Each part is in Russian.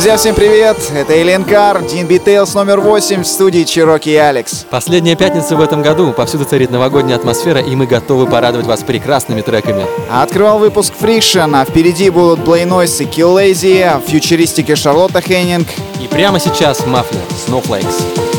Друзья, всем привет! Это Элен Кар, Дин Битейлс номер 8 в студии Чироки и Алекс. Последняя пятница в этом году, повсюду царит новогодняя атмосфера, и мы готовы порадовать вас прекрасными треками. Открывал выпуск Friction, а впереди будут Play Noise и Kill Lazy, фьючеристики Шарлотта Хеннинг. И прямо сейчас Мафнер, Snowflakes.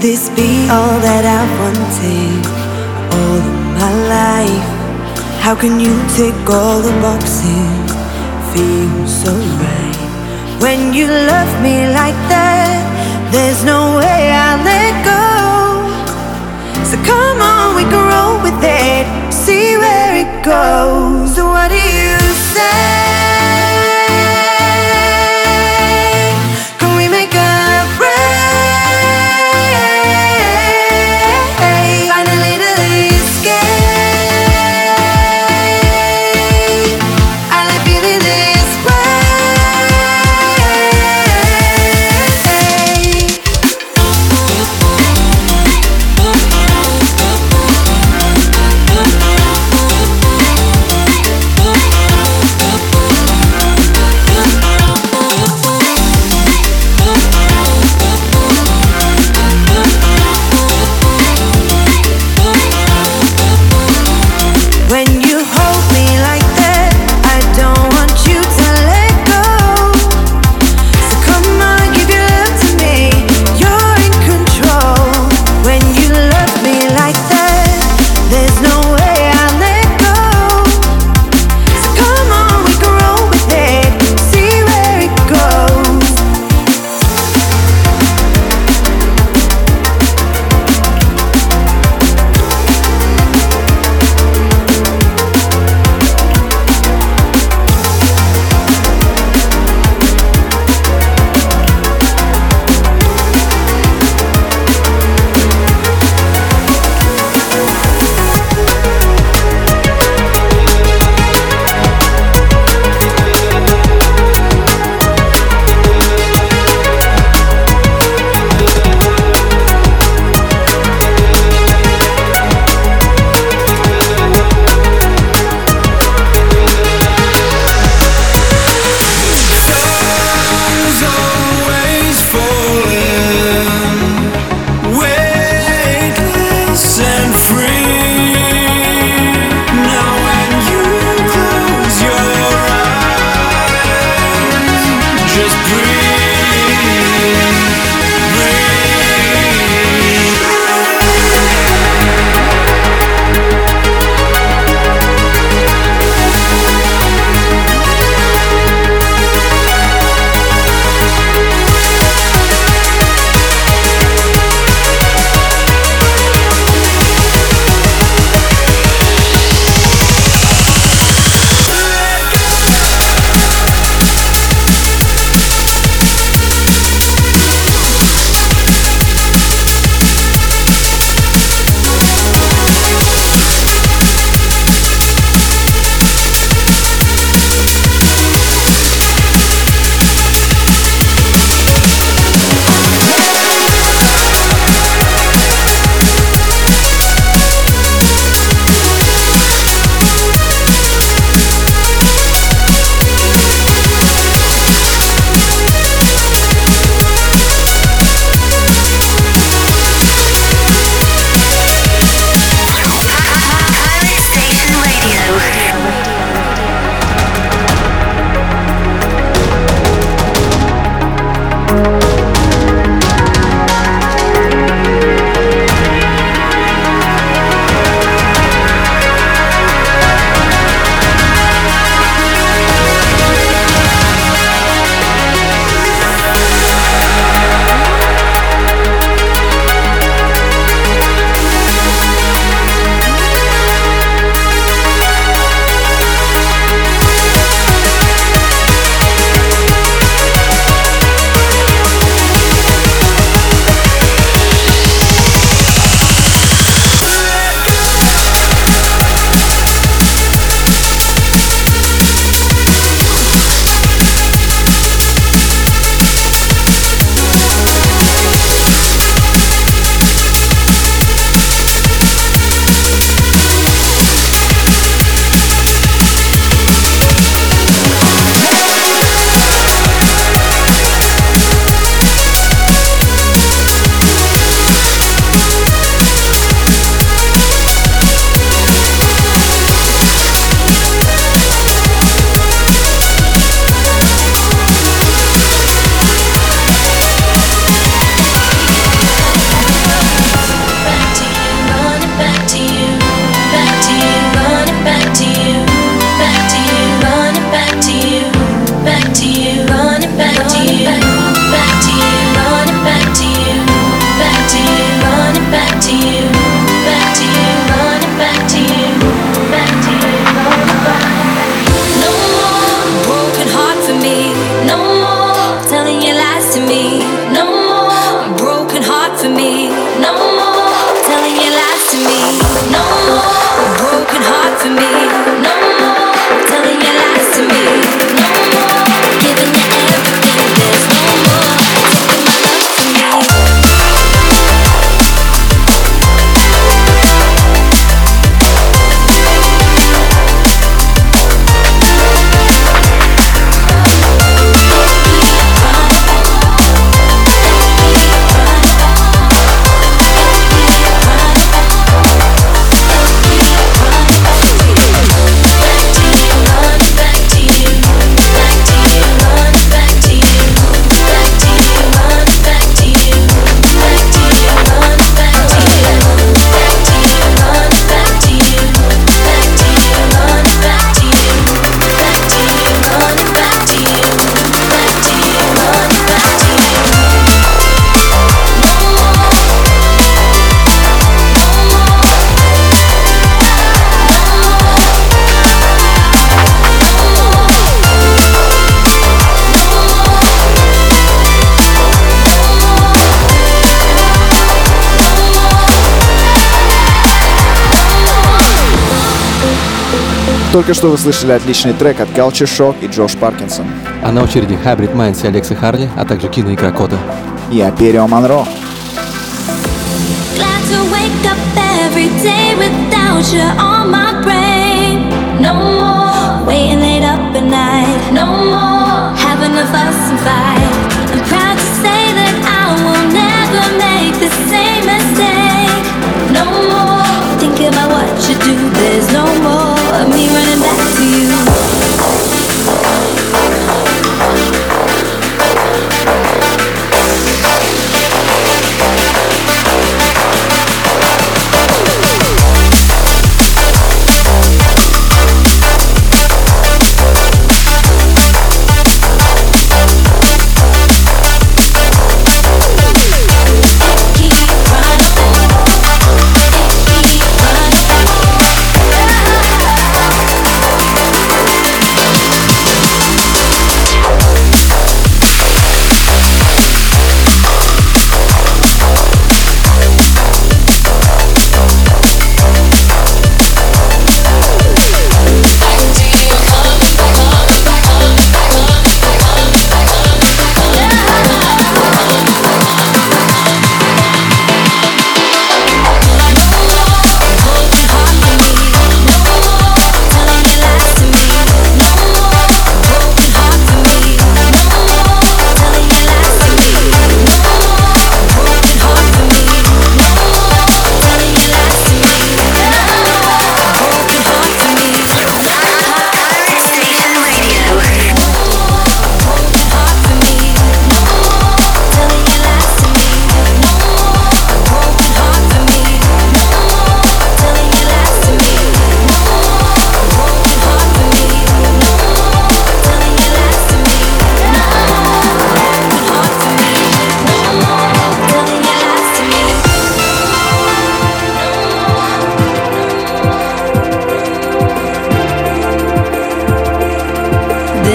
This be all that I've wanted all of my life? How can you tick all the boxes? Feel so right. When you love me like that, there's no way I'll let go. So come on, we can roll with it, see where it goes. So what do you Только что вы слышали отличный трек от Culture Shock и Джош Паркинсон. А на очереди Hybrid Minds и Алекса Харли, а также киноигра Кода. И Аперио Монро. Glad to wake up every day without you on my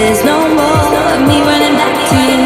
There's no more of me running back to you.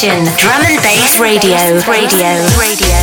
Station, Drum and Bass Radio. Radio. Radio.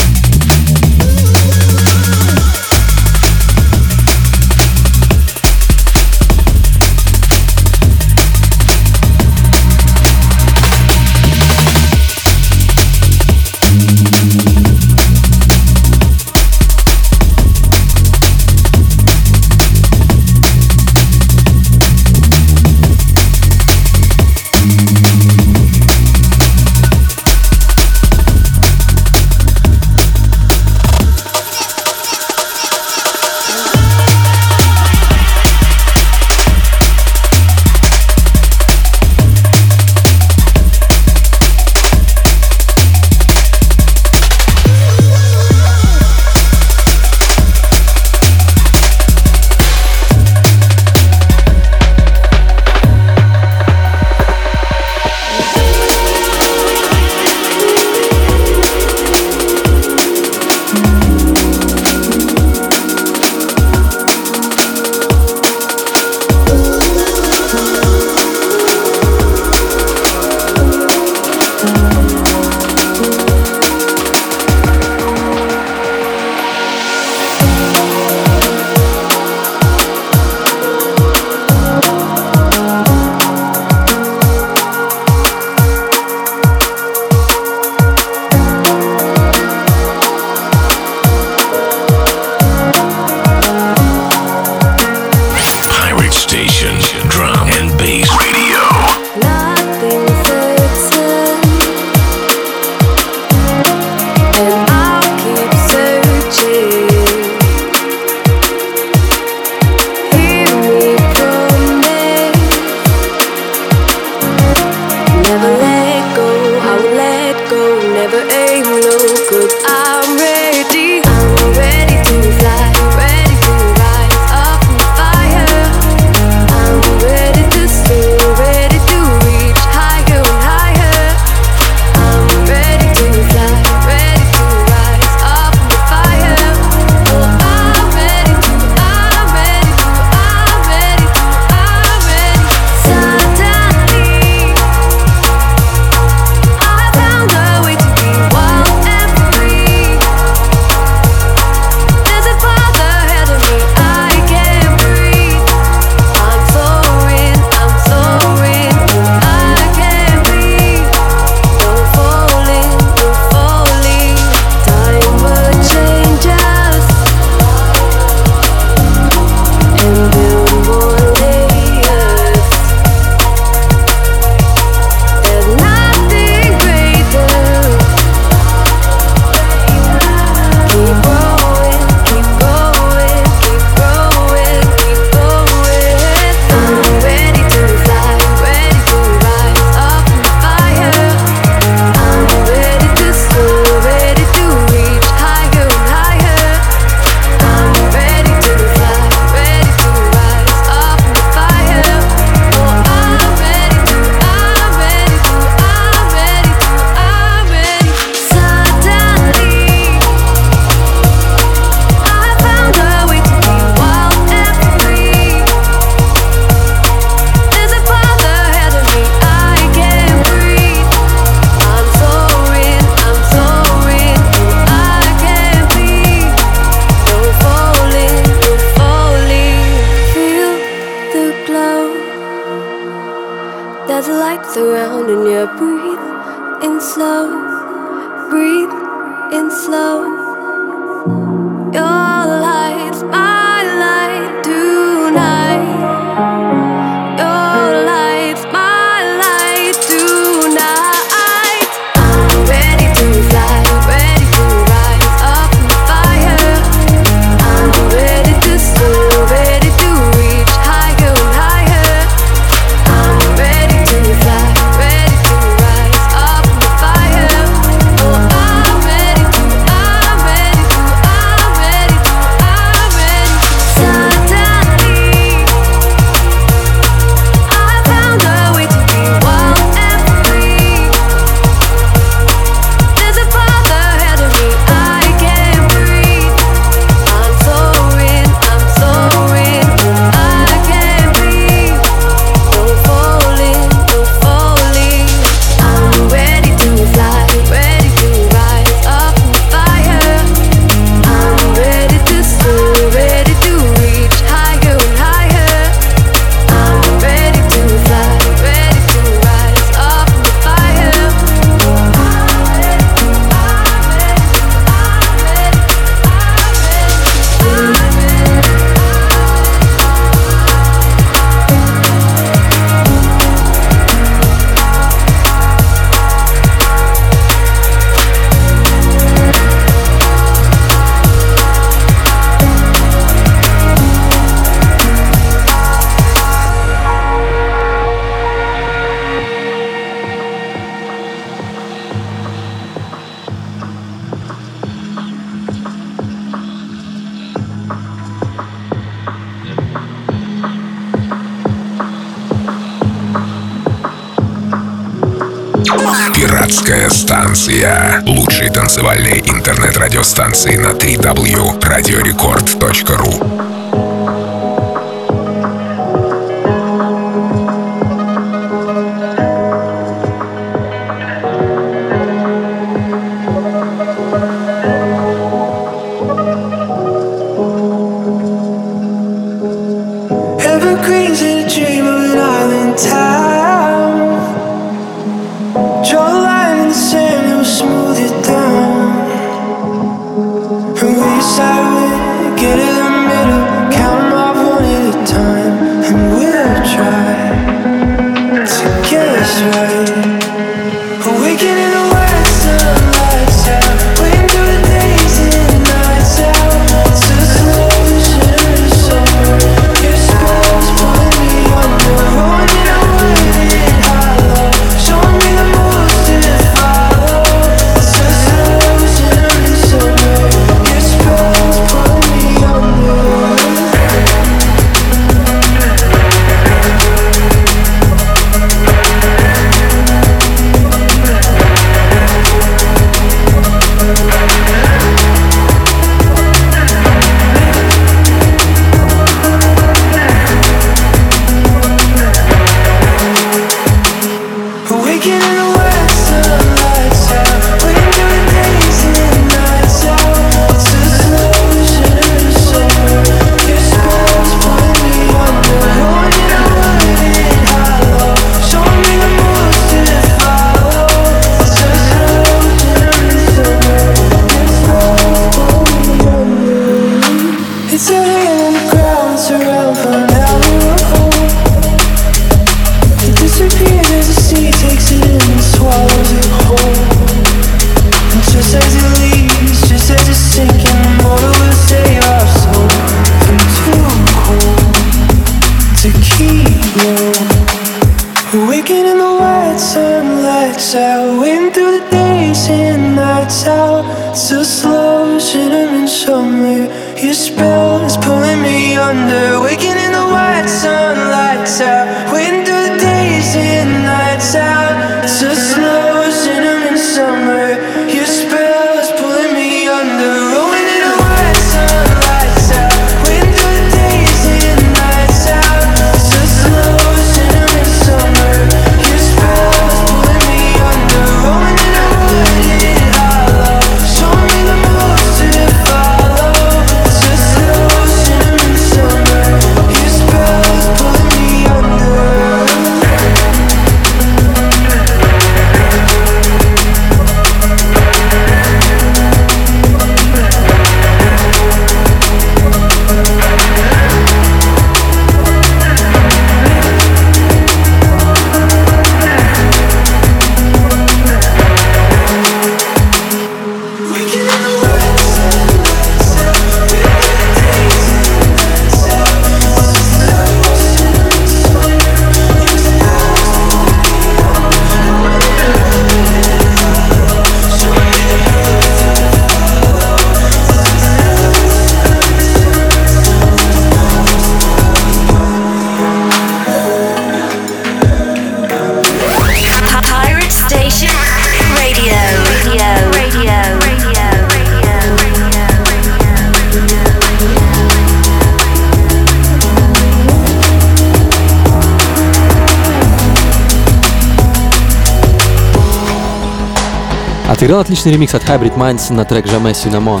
Сыграл отличный ремикс от Hybrid Minds на трек Jamais Cinnamon.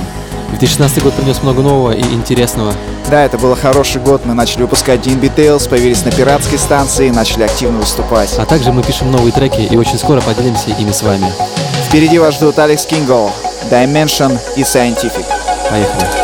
2016 год принес много нового и интересного. Да, это был хороший год. Мы начали выпускать DNB Tales, появились на пиратской станции начали активно выступать. А также мы пишем новые треки и очень скоро поделимся ими с вами. Впереди вас ждут Алекс Кингл, Dimension и Scientific. Поехали.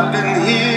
I've been here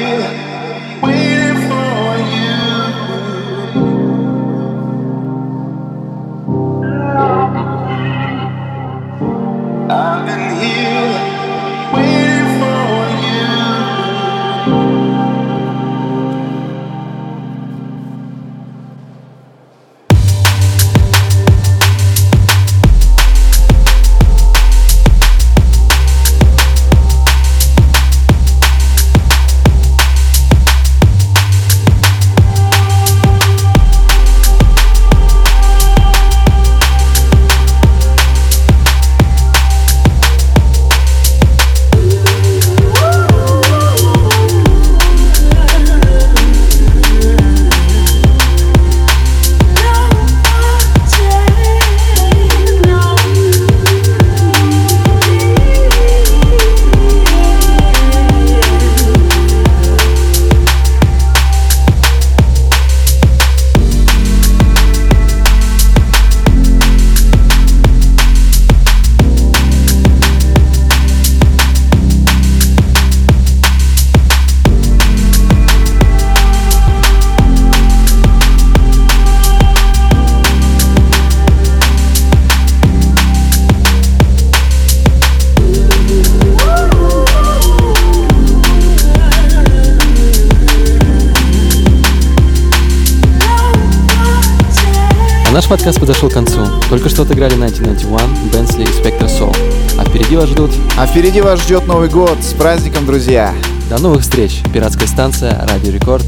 подкаст подошел к концу. Только что отыграли 1991, Бенсли и Spectre Soul. А впереди вас ждут... А впереди вас ждет Новый год. С праздником, друзья! До новых встреч. Пиратская станция, Радио Рекорд,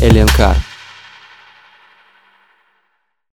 Alien Car.